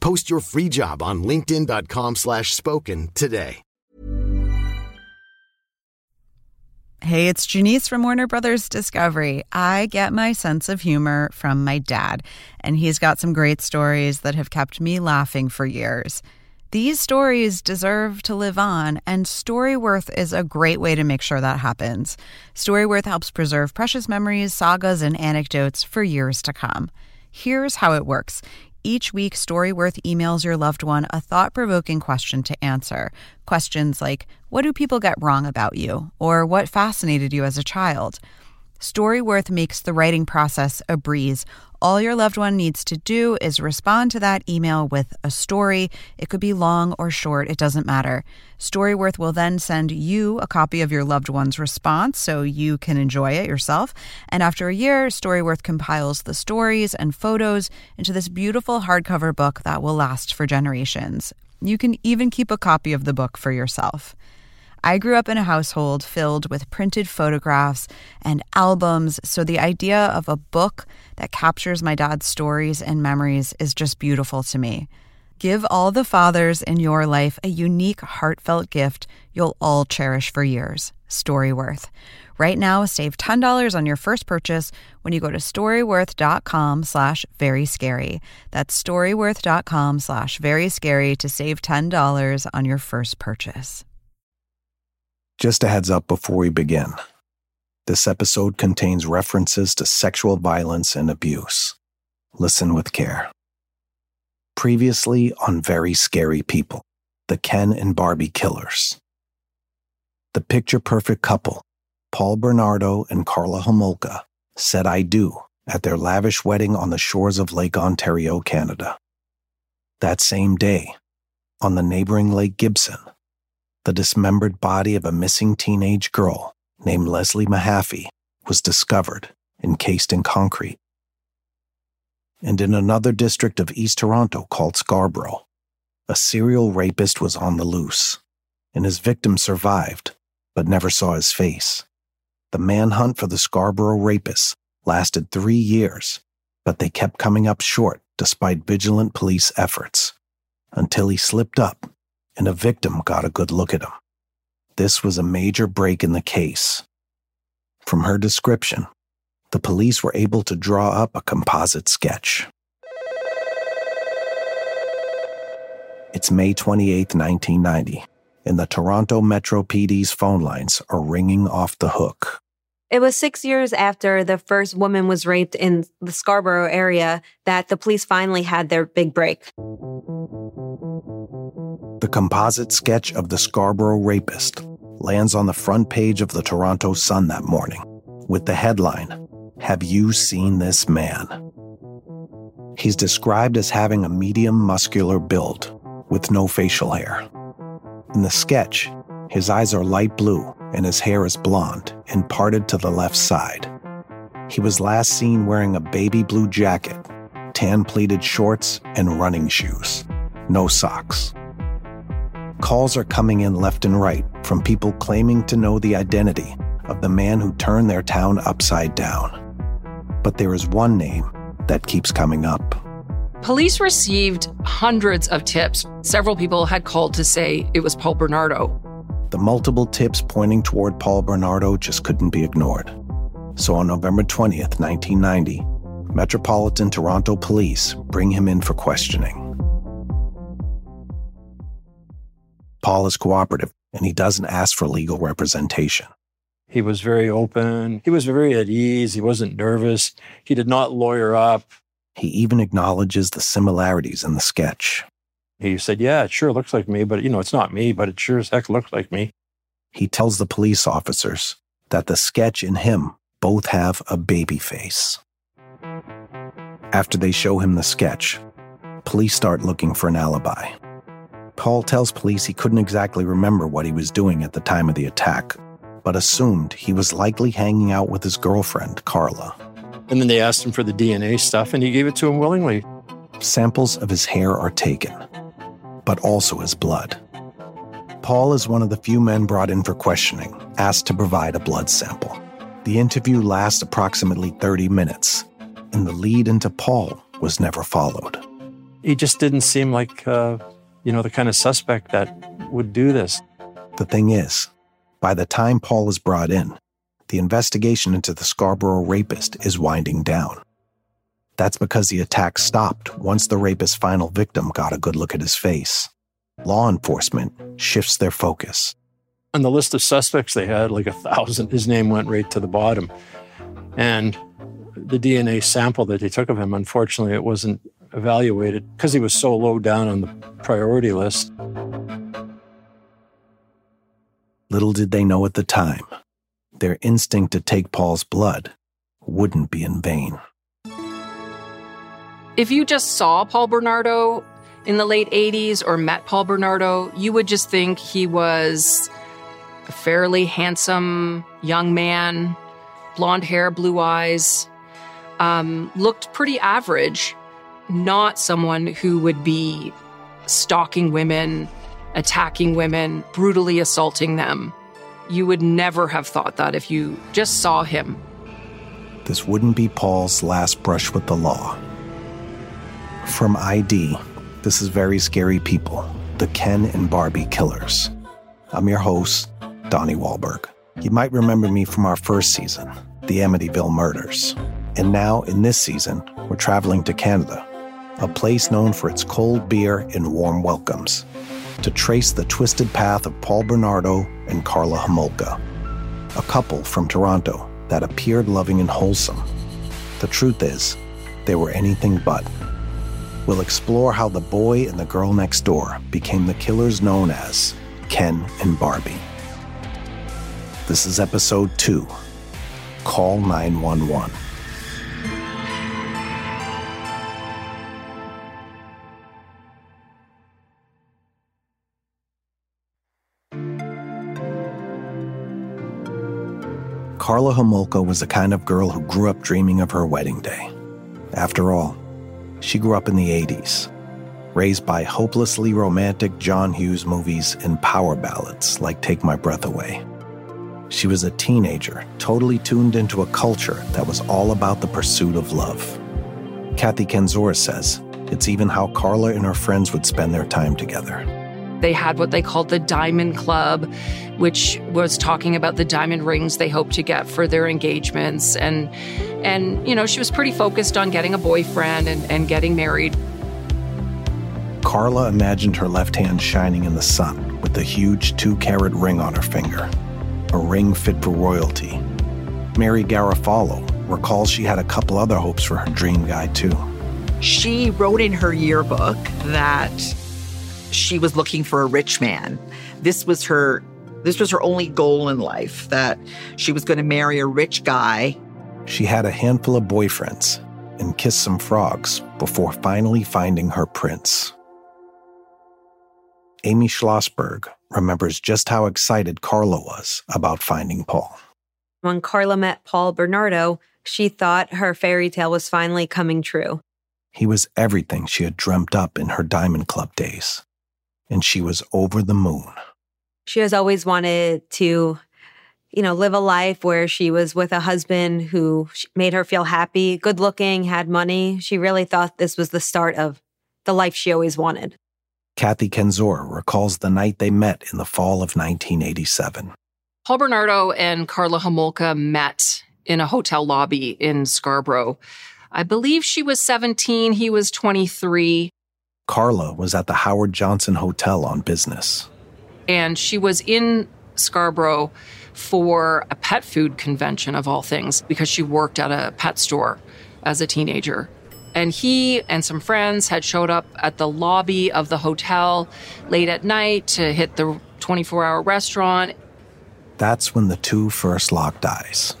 Post your free job on linkedin.com slash spoken today. Hey, it's Janice from Warner Brothers Discovery. I get my sense of humor from my dad, and he's got some great stories that have kept me laughing for years. These stories deserve to live on, and Storyworth is a great way to make sure that happens. Storyworth helps preserve precious memories, sagas, and anecdotes for years to come. Here's how it works. Each week, Storyworth emails your loved one a thought provoking question to answer. Questions like What do people get wrong about you? or What fascinated you as a child? Storyworth makes the writing process a breeze. All your loved one needs to do is respond to that email with a story. It could be long or short, it doesn't matter. Storyworth will then send you a copy of your loved one's response so you can enjoy it yourself. And after a year, Storyworth compiles the stories and photos into this beautiful hardcover book that will last for generations. You can even keep a copy of the book for yourself. I grew up in a household filled with printed photographs and albums, so the idea of a book that captures my dad's stories and memories is just beautiful to me. Give all the fathers in your life a unique, heartfelt gift you'll all cherish for years Storyworth. Right now, save $10 on your first purchase when you go to storyworth.com slash very scary. That's storyworth.com slash very scary to save $10 on your first purchase. Just a heads up before we begin. This episode contains references to sexual violence and abuse. Listen with care. Previously on Very Scary People, the Ken and Barbie Killers. The picture perfect couple, Paul Bernardo and Karla Homolka, said I do at their lavish wedding on the shores of Lake Ontario, Canada. That same day, on the neighboring Lake Gibson, the dismembered body of a missing teenage girl named Leslie Mahaffey was discovered encased in concrete. And in another district of East Toronto called Scarborough, a serial rapist was on the loose, and his victim survived but never saw his face. The manhunt for the Scarborough rapist lasted three years, but they kept coming up short despite vigilant police efforts until he slipped up and a victim got a good look at him. This was a major break in the case. From her description, the police were able to draw up a composite sketch. It's May 28, 1990, and the Toronto Metro PD's phone lines are ringing off the hook. It was six years after the first woman was raped in the Scarborough area that the police finally had their big break. The composite sketch of the Scarborough rapist lands on the front page of the Toronto Sun that morning with the headline Have You Seen This Man? He's described as having a medium muscular build with no facial hair. In the sketch, his eyes are light blue and his hair is blonde and parted to the left side. He was last seen wearing a baby blue jacket, tan pleated shorts, and running shoes. No socks. Calls are coming in left and right from people claiming to know the identity of the man who turned their town upside down. But there is one name that keeps coming up. Police received hundreds of tips. Several people had called to say it was Paul Bernardo. The multiple tips pointing toward Paul Bernardo just couldn't be ignored. So on November 20th, 1990, Metropolitan Toronto Police bring him in for questioning. Paul is cooperative and he doesn't ask for legal representation. He was very open. He was very at ease. He wasn't nervous. He did not lawyer up. He even acknowledges the similarities in the sketch. He said, Yeah, it sure looks like me, but you know, it's not me, but it sure as heck looks like me. He tells the police officers that the sketch and him both have a baby face. After they show him the sketch, police start looking for an alibi. Paul tells police he couldn't exactly remember what he was doing at the time of the attack, but assumed he was likely hanging out with his girlfriend, Karla. And then they asked him for the DNA stuff, and he gave it to him willingly. Samples of his hair are taken, but also his blood. Paul is one of the few men brought in for questioning, asked to provide a blood sample. The interview lasts approximately 30 minutes, and the lead into Paul was never followed. He just didn't seem like, uh, you know, the kind of suspect that would do this. The thing is, by the time Paul is brought in, the investigation into the Scarborough rapist is winding down. That's because the attack stopped once the rapist's final victim got a good look at his face. Law enforcement shifts their focus. On the list of suspects they had, like a thousand, his name went right to the bottom. And the DNA sample that they took of him, unfortunately, it wasn't evaluated because he was so low down on the priority list. Little did they know at the time, their instinct to take Paul's blood wouldn't be in vain. If you just saw Paul Bernardo in the late 80s or met Paul Bernardo, you would just think he was a fairly handsome young man, blonde hair, blue eyes, um, looked pretty average, not someone who would be stalking women, attacking women, brutally assaulting them. You would never have thought that if you just saw him. This wouldn't be Paul's last brush with the law. From ID, this is Very Scary People, the Ken and Barbie Killers. I'm your host, Donnie Wahlberg. You might remember me from our first season, The Amityville Murders. And now, in this season, we're traveling to Canada, a place known for its cold beer and warm welcomes, to trace the twisted path of Paul Bernardo and Carla Homolka, a couple from Toronto that appeared loving and wholesome. The truth is, they were anything but. We'll explore how the boy and the girl next door became the killers known as Ken and Barbie. This is episode two Call 911. Karla Homolka was the kind of girl who grew up dreaming of her wedding day. After all, she grew up in the 80s, raised by hopelessly romantic John Hughes movies and power ballads like Take My Breath Away. She was a teenager, totally tuned into a culture that was all about the pursuit of love. Kathy Kenzor says it's even how Karla and her friends would spend their time together. They had what they called the Diamond Club, which was talking about the diamond rings they hoped to get for their engagements. And, and you know, she was pretty focused on getting a boyfriend and, and getting married. Karla imagined her left hand shining in the sun with a huge two carat ring on her finger, a ring fit for royalty. Mary Garofalo recalls she had a couple other hopes for her dream guy, too. She wrote in her yearbook that she was looking for a rich man. This was her this was her only goal in life that she was going to marry a rich guy. She had a handful of boyfriends and kissed some frogs before finally finding her prince. Amy Schlossberg remembers just how excited Karla was about finding Paul. When Karla met Paul Bernardo, she thought her fairy tale was finally coming true. He was everything she had dreamt up in her Diamond Club days, and she was over the moon. She has always wanted to, you know, live a life where she was with a husband who made her feel happy, good looking, had money. She really thought this was the start of the life she always wanted. Kathy Kenzor recalls the night they met in the fall of 1987. Paul Bernardo and Karla Homolka met in a hotel lobby in Scarborough. I believe she was 17, he was 23. Karla was at the Howard Johnson Hotel on business. And she was in Scarborough for a pet food convention, of all things, because she worked at a pet store as a teenager. And he and some friends had showed up at the lobby of the hotel late at night to hit the 24 hour restaurant. That's when the two first locked eyes.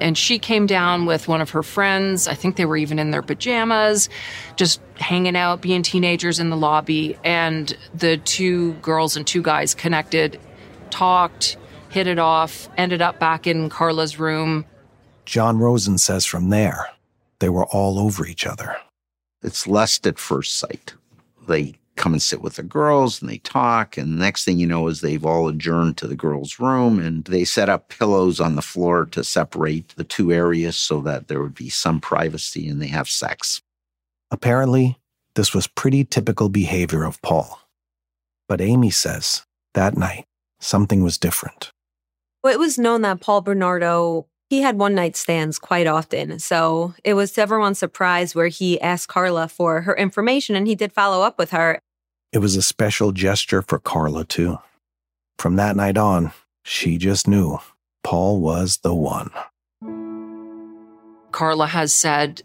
And she came down with one of her friends. I think they were even in their pajamas, just hanging out, being teenagers in the lobby. And the two girls and two guys connected, talked, hit it off, ended up back in Karla's room. John Rosen says from there, they were all over each other. It's lust at first sight. They come and sit with the girls and they talk. And the next thing you know is they've all adjourned to the girls' room and they set up pillows on the floor to separate the two areas so that there would be some privacy and they have sex. Apparently, this was pretty typical behavior of Paul. But Amy says that night, something was different. Well, it was known that Paul Bernardo he had one night stands quite often. So it was to everyone's surprise where he asked Karla for her information and he did follow up with her. It was a special gesture for Karla, too. From that night on, she just knew Paul was the one. Karla has said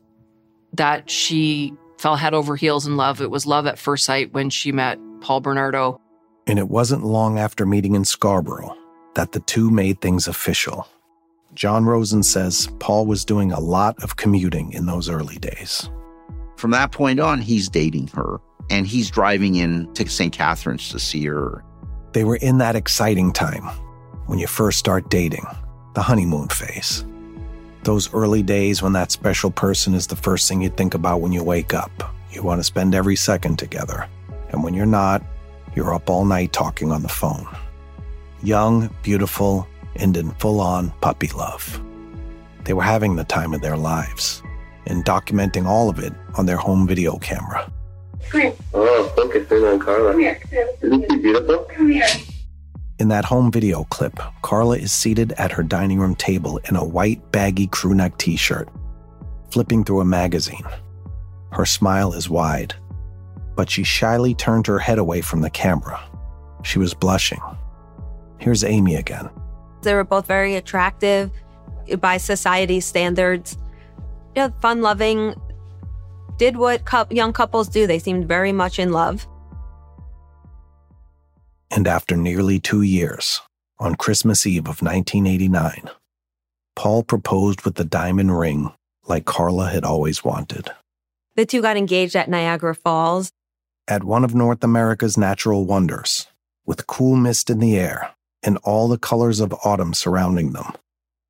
that she fell head over heels in love. It was love at first sight when she met Paul Bernardo. And it wasn't long after meeting in Scarborough that the two made things official. John Rosen says Paul was doing a lot of commuting in those early days. From that point on, he's dating her and he's driving in to St. Catharines to see her. They were in that exciting time when you first start dating, the honeymoon phase. Those early days when that special person is the first thing you think about when you wake up. You want to spend every second together. And when you're not, you're up all night talking on the phone. Young, beautiful, and in full on puppy love. They were having the time of their lives and documenting all of it on their home video camera. Come. Oh, on Karla. Come here. Isn't she beautiful? Come here. In that home video clip, Karla is seated at her dining room table in a white, baggy crew neck t shirt, flipping through a magazine. Her smile is wide, but she shyly turned her head away from the camera. She was blushing. Here's Amy again. They were both very attractive by society standards. You know, fun loving, did what young couples do. They seemed very much in love. And after nearly two years, on Christmas Eve of 1989, Paul proposed with the diamond ring like Karla had always wanted. The two got engaged at Niagara Falls. At one of North America's natural wonders, with cool mist in the air and all the colors of autumn surrounding them.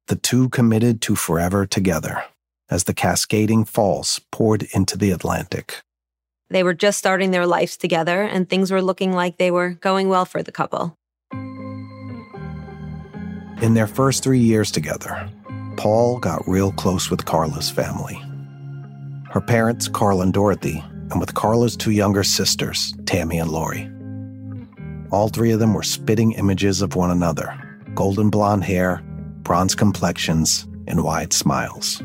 The two committed to forever together as the cascading falls poured into the Atlantic. They were just starting their lives together, and things were looking like they were going well for the couple. In their first three years together, Paul got real close with Karla's family. Her parents, Carl and Dorothy, and with Karla's two younger sisters, Tammy and Lori. All three of them were spitting images of one another golden blonde hair, bronze complexions, and wide smiles.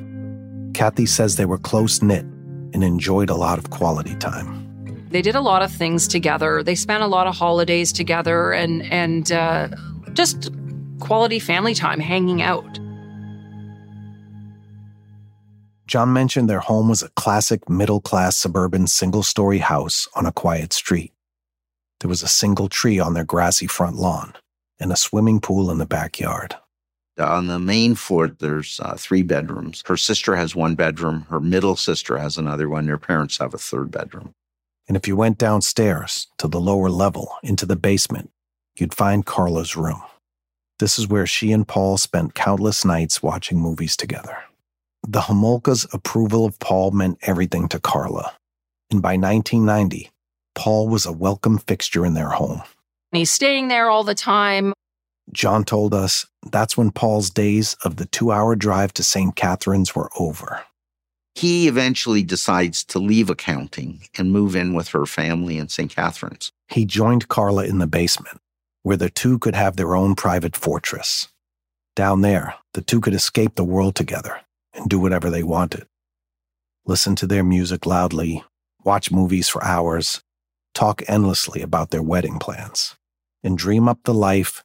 Kathy says they were close knit and enjoyed a lot of quality time. They did a lot of things together. They spent a lot of holidays together and and uh, just quality family time, hanging out. John mentioned their home was a classic middle class suburban single story house on a quiet street. There was a single tree on their grassy front lawn and a swimming pool in the backyard. On the main floor, there's uh, three bedrooms. Her sister has one bedroom. Her middle sister has another one. Their parents have a third bedroom. And if you went downstairs to the lower level into the basement, you'd find Karla's room. This is where she and Paul spent countless nights watching movies together. The Homolka's approval of Paul meant everything to Karla. And by 1990, Paul was a welcome fixture in their home. He's staying there all the time. John told us that's when Paul's days of the two hour drive to St. Catharines were over. He eventually decides to leave accounting and move in with her family in St. Catharines. He joined Karla in the basement, where the two could have their own private fortress. Down there, the two could escape the world together and do whatever they wanted. Listen to their music loudly, watch movies for hours, talk endlessly about their wedding plans. and dream up the life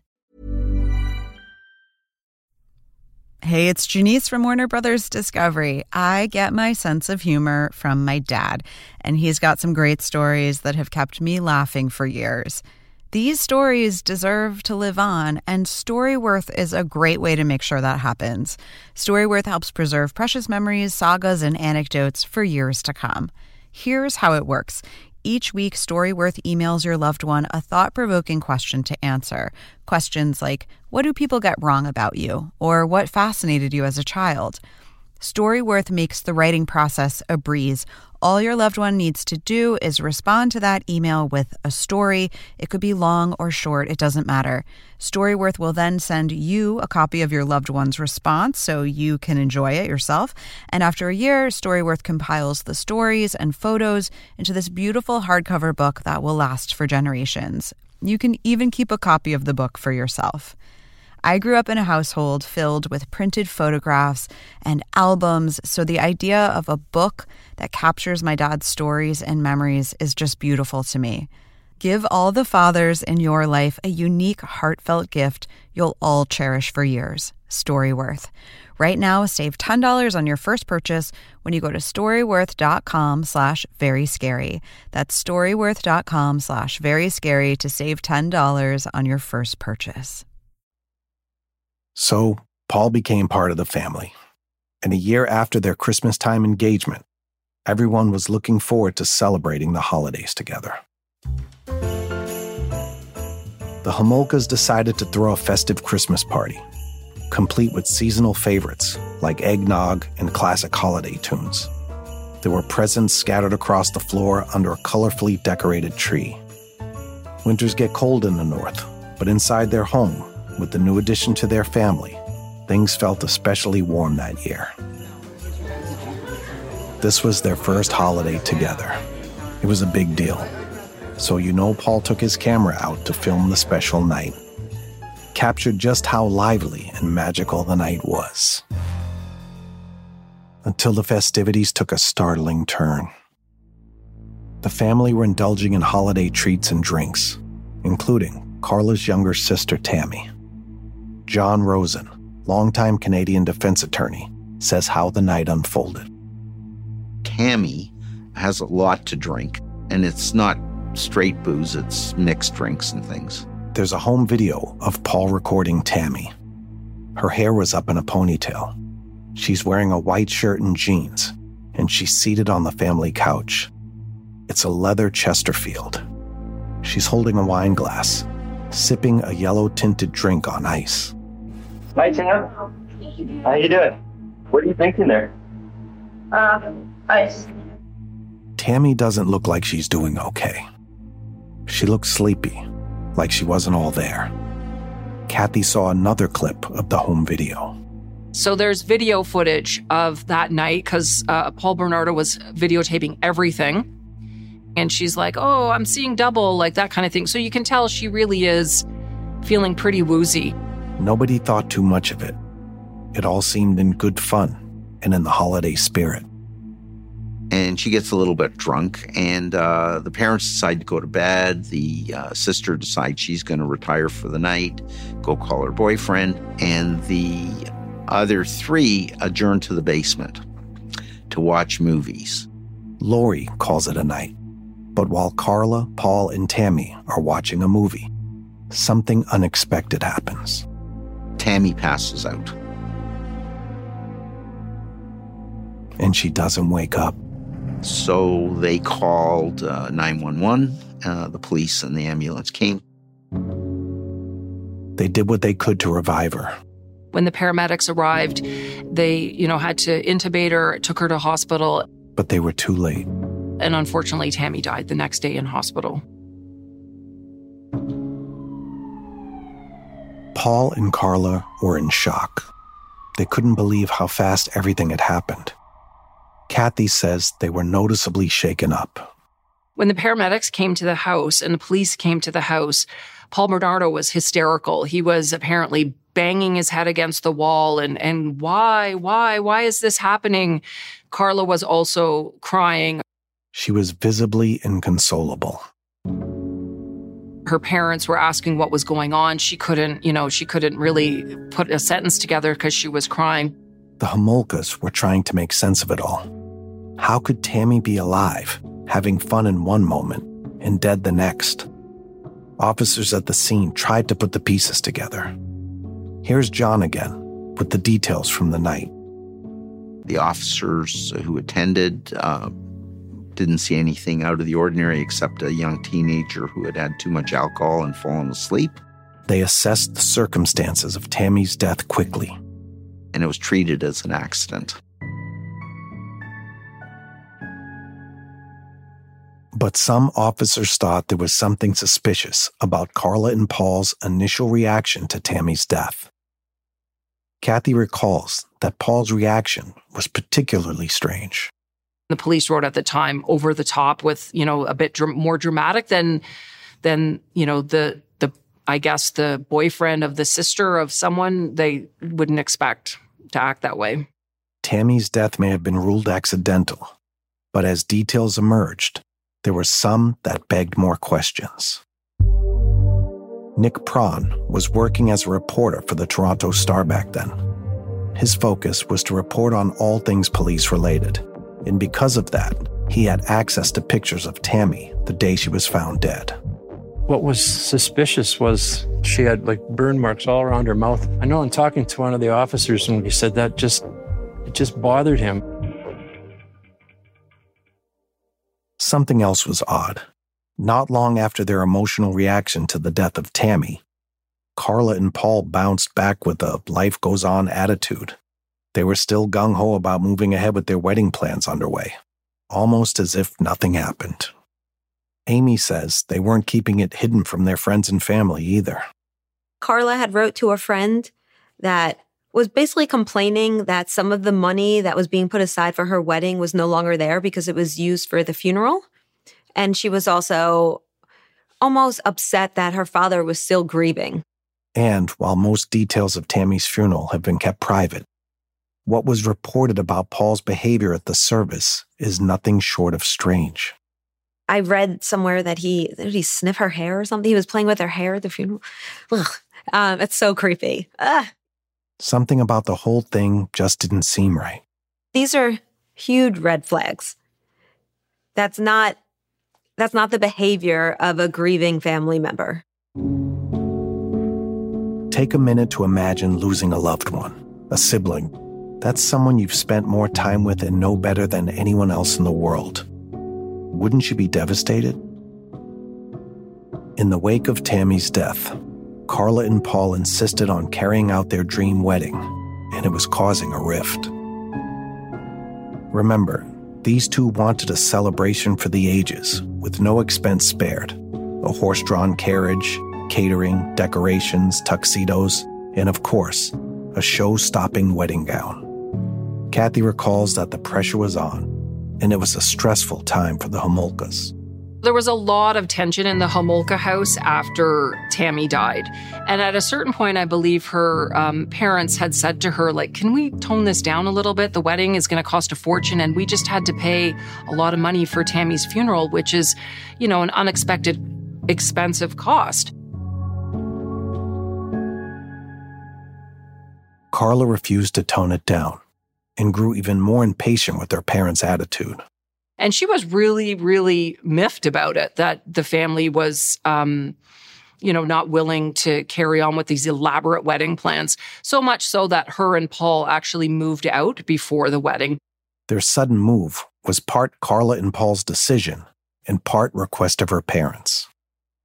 Hey, it's Janice from Warner Brothers Discovery. I get my sense of humor from my dad, and he's got some great stories that have kept me laughing for years. These stories deserve to live on, and Storyworth is a great way to make sure that happens. Storyworth helps preserve precious memories, sagas, and anecdotes for years to come. Here's how it works. Each week, Storyworth emails your loved one a thought provoking question to answer. Questions like What do people get wrong about you? or What fascinated you as a child? Storyworth makes the writing process a breeze. All your loved one needs to do is respond to that email with a story. It could be long or short, it doesn't matter. Storyworth will then send you a copy of your loved one's response so you can enjoy it yourself. And after a year, Storyworth compiles the stories and photos into this beautiful hardcover book that will last for generations. You can even keep a copy of the book for yourself. I grew up in a household filled with printed photographs and albums, so the idea of a book that captures my dad's stories and memories is just beautiful to me. Give all the fathers in your life a unique, heartfelt gift you'll all cherish for years Storyworth. Right now, save $10 on your first purchase when you go to storyworth.com slash very scary. That's storyworth.com slash very scary to save $10 on your first purchase. So, Paul became part of the family. And a year after their Christmas time engagement, everyone was looking forward to celebrating the holidays together. The Homolkas decided to throw a festive Christmas party, complete with seasonal favorites like eggnog and classic holiday tunes. There were presents scattered across the floor under a colorfully decorated tree. Winters get cold in the north, but inside their home, with the new addition to their family, things felt especially warm that year. This was their first holiday together. It was a big deal. So you know Paul took his camera out to film the special night. Captured just how lively and magical the night was. Until the festivities took a startling turn. The family were indulging in holiday treats and drinks, including Karla's younger sister Tammy. John Rosen, longtime Canadian defense attorney, says how the night unfolded. Tammy has a lot to drink, and it's not straight booze, it's mixed drinks and things. There's a home video of Paul recording Tammy. Her hair was up in a ponytail. She's wearing a white shirt and jeans, and she's seated on the family couch. It's a leather Chesterfield. She's holding a wine glass, sipping a yellow tinted drink on ice. Hi, Tam. How you doing? What are you thinking there? Uh, ice. Tammy doesn't look like she's doing okay. She looks sleepy, like she wasn't all there. Kathy saw another clip of the home video. So there's video footage of that night because uh, Paul Bernardo was videotaping everything. And she's like, oh, I'm seeing double, like that kind of thing. So you can tell she really is feeling pretty woozy. Nobody thought too much of it. It all seemed in good fun and in the holiday spirit. and she gets a little bit drunk and uh, the parents decide to go to bed the uh, sister decides she's going to retire for the night go call her boyfriend and the other three adjourn to the basement to watch movies Lori calls it a night. But while Karla, Paul, and Tammy are watching a movie, something unexpected happens. Tammy passes out And she doesn't wake up. so they called uh, 911 uh, the police and the ambulance came They did what they could to revive her. When the paramedics arrived, they, you know, had to intubate her, took her to hospital, but they were too late. and unfortunately Tammy died the next day in hospital. Paul and Karla were in shock. They couldn't believe how fast everything had happened. Kathy says they were noticeably shaken up. When the paramedics came to the house and the police came to the house, Paul Bernardo was hysterical. He was apparently banging his head against the wall and and why why why is this happening? Karla was also crying. She was visibly inconsolable. Her parents were asking what was going on. She couldn't, you know, she couldn't really put a sentence together because she was crying. The Homolkas were trying to make sense of it all. How could Tammy be alive, having fun in one moment and dead the next? Officers at the scene tried to put the pieces together. Here's John again with the details from the night. The officers who attended uh, didn't see anything out of the ordinary except a young teenager who had had too much alcohol and fallen asleep, They assessed the circumstances of Tammy's death quickly. and it was treated as an accident. But some officers thought there was something suspicious about Karla and Paul's initial reaction to Tammy's death. Kathy recalls that Paul's reaction was particularly strange. The police wrote at the time over the top with, you know, a bit dr- more dramatic than than, you know, the the I guess the boyfriend of the sister of someone they wouldn't expect to act that way. Tammy's death may have been ruled accidental, but as details emerged, there were some that begged more questions. Nick Pron was working as a reporter for the Toronto Star back then. His focus was to report on all things police related, and because of that, he had access to pictures of Tammy the day she was found dead. What was suspicious was she had like burn marks all around her mouth. I know in talking to one of the officers when he said that just it just bothered him. Something else was odd. Not long after their emotional reaction to the death of Tammy, Karla and Paul bounced back with a life goes on attitude. They were still gung ho about moving ahead with their wedding plans underway, almost as if nothing happened. Amy says they weren't keeping it hidden from their friends and family either. Karla had wrote to a friend that was basically complaining that some of the money that was being put aside for her wedding was no longer there because it was used for the funeral. And she was also almost upset that her father was still grieving. And while most details of Tammy's funeral have been kept private, what was reported about Paul's behavior at the service is nothing short of strange. I read somewhere that he did he sniff her hair or something. He was playing with her hair at the funeral. Ugh. Um, it's so creepy. Ugh. Something about the whole thing just didn't seem right. These are huge red flags. That's not that's not the behavior of a grieving family member. Take a minute to imagine losing a loved one, a sibling. That's someone you've spent more time with and know better than anyone else in the world. Wouldn't you be devastated? In the wake of Tammy's death, Karla and Paul insisted on carrying out their dream wedding, and it was causing a rift. Remember, these two wanted a celebration for the ages, with no expense spared a horse drawn carriage, catering, decorations, tuxedos, and of course, a show stopping wedding gown. Kathy recalls that the pressure was on, and it was a stressful time for the Homolkas. There was a lot of tension in the Homolka house after Tammy died. And at a certain point, I believe her um, parents had said to her, like, can we tone this down a little bit? The wedding is going to cost a fortune. And we just had to pay a lot of money for Tammy's funeral, which is, you know, an unexpected expensive cost. Karla refused to tone it down and grew even more impatient with her parents' attitude. And she was really, really miffed about it that the family was, um, you know, not willing to carry on with these elaborate wedding plans. So much so that her and Paul actually moved out before the wedding. Their sudden move was part Karla and Paul's decision and part request of her parents.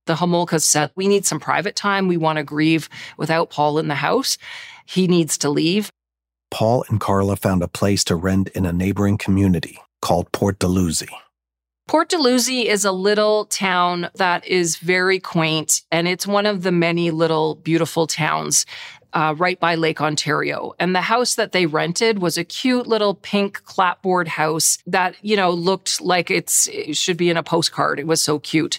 The Homolkas said, We need some private time. We want to grieve without Paul in the house. He needs to leave. Paul and Karla found a place to rent in a neighboring community called Port Dalhousie. Port Dalhousie is a little town that is very quaint, and it's one of the many little beautiful towns uh, right by Lake Ontario. And the house that they rented was a cute little pink clapboard house that, you know, looked like it's, it should be in a postcard. It was so cute.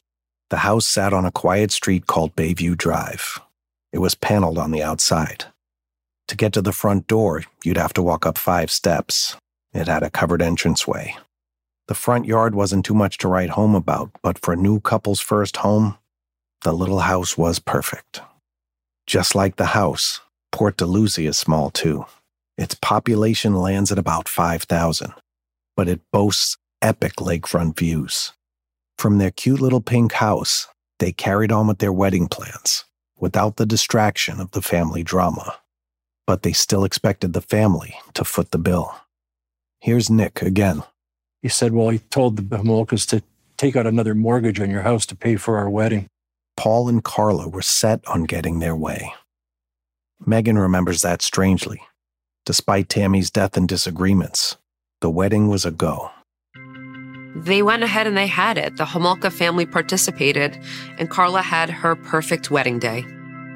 The house sat on a quiet street called Bayview Drive. It was paneled on the outside. To get to the front door, you'd have to walk up five steps. It had a covered entranceway. The front yard wasn't too much to write home about, but for a new couple's first home, the little house was perfect. Just like the house, Port Dalhousie is small too. Its population lands at about 5,000, but it boasts epic lakefront views. From their cute little pink house, they carried on with their wedding plans without the distraction of the family drama. But they still expected the family to foot the bill. Here's Nick again. He said, Well, he told the Homolkas to take out another mortgage on your house to pay for our wedding. Paul and Karla were set on getting their way. Megan remembers that strangely. Despite Tammy's death and disagreements, the wedding was a go. They went ahead and they had it. The Homolka family participated, and Karla had her perfect wedding day.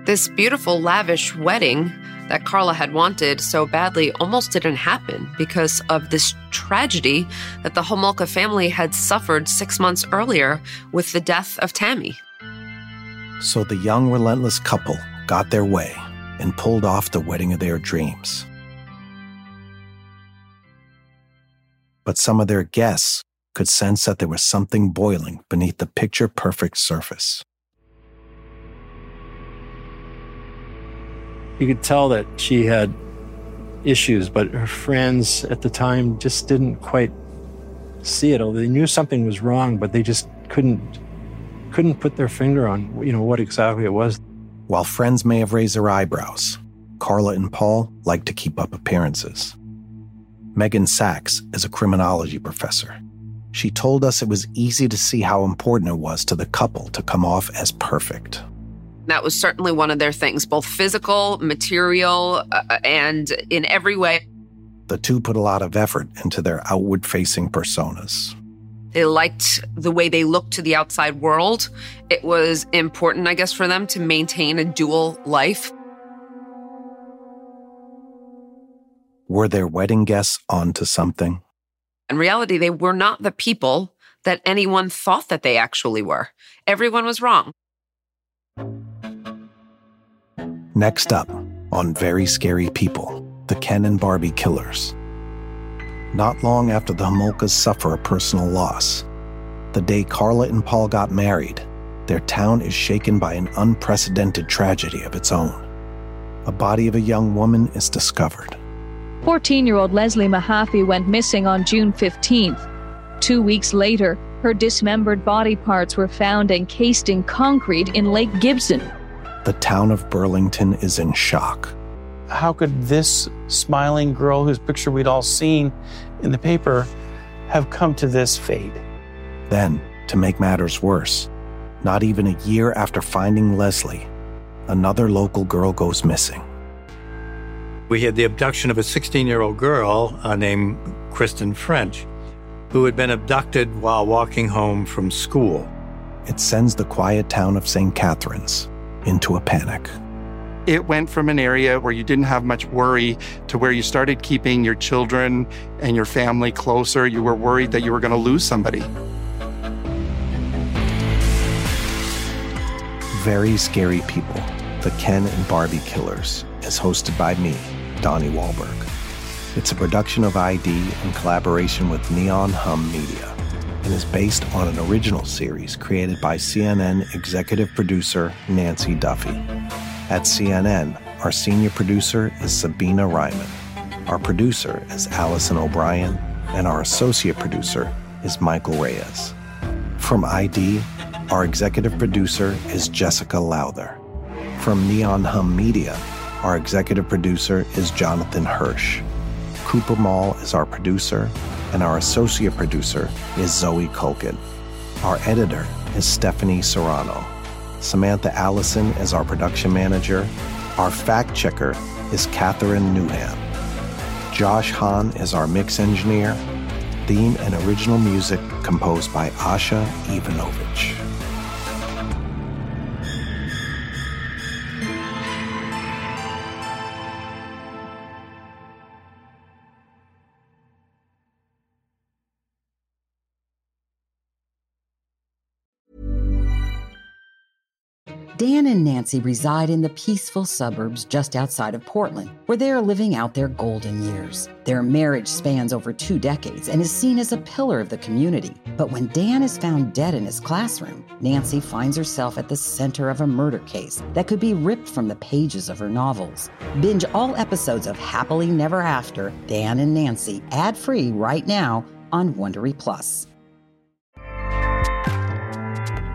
This beautiful, lavish wedding that Karla had wanted so badly almost didn't happen because of this tragedy that the Homolka family had suffered six months earlier with the death of Tammy. So the young, relentless couple got their way and pulled off the wedding of their dreams. But some of their guests could sense that there was something boiling beneath the picture perfect surface. You could tell that she had issues, but her friends at the time just didn't quite see it. They knew something was wrong, but they just couldn't couldn't put their finger on you know what exactly it was. While friends may have raised their eyebrows, Karla and Paul like to keep up appearances. Meghan Sacks is a criminology professor. She told us it was easy to see how important it was to the couple to come off as perfect. That was certainly one of their things, both physical, material, uh, and in every way. The two put a lot of effort into their outward facing personas. They liked the way they looked to the outside world. It was important, I guess, for them to maintain a dual life. Were their wedding guests onto something? In reality, they were not the people that anyone thought that they actually were. Everyone was wrong. Next up, on Very Scary People, the Ken and Barbie killers. Not long after the Homolkas suffer a personal loss, the day Karla and Paul got married, their town is shaken by an unprecedented tragedy of its own. A body of a young woman is discovered. 14 year old Leslie Mahaffey went missing on June 15th. Two weeks later, her dismembered body parts were found encased in concrete in Lake Gibson. The town of Burlington is in shock. How could this smiling girl, whose picture we'd all seen in the paper, have come to this fate? Then, to make matters worse, not even a year after finding Leslie, another local girl goes missing. We had the abduction of a 16 year old girl uh, named Kristen French, who had been abducted while walking home from school. It sends the quiet town of St. Catharines into a panic. It went from an area where you didn't have much worry to where you started keeping your children and your family closer. You were worried that you were going to lose somebody. Very Scary People, The Ken and Barbie Killers, is hosted by me, Donnie Wahlberg. It's a production of ID in collaboration with Neon Hum Media and is based on an original series created by CNN executive producer Nancy Duffy. At CNN, our senior producer is Sabina Ryman. Our producer is Allison O'Brien, and our associate producer is Michael Reyes. From ID, our executive producer is Jessica Lowther. From Neon Hum Media, our executive producer is Jonathan Hirsch. Cooper Mall is our producer, and our associate producer is Zoe Culkin. Our editor is Stephanie Serrano. Samantha Allison is our production manager. Our fact checker is Catherine Newham. Josh Hahn is our mix engineer. Theme and original music composed by Asha Ivanovich. And Nancy reside in the peaceful suburbs just outside of Portland, where they are living out their golden years. Their marriage spans over two decades and is seen as a pillar of the community. But when Dan is found dead in his classroom, Nancy finds herself at the center of a murder case that could be ripped from the pages of her novels. Binge all episodes of Happily Never After, Dan and Nancy, ad free right now on Wondery Plus.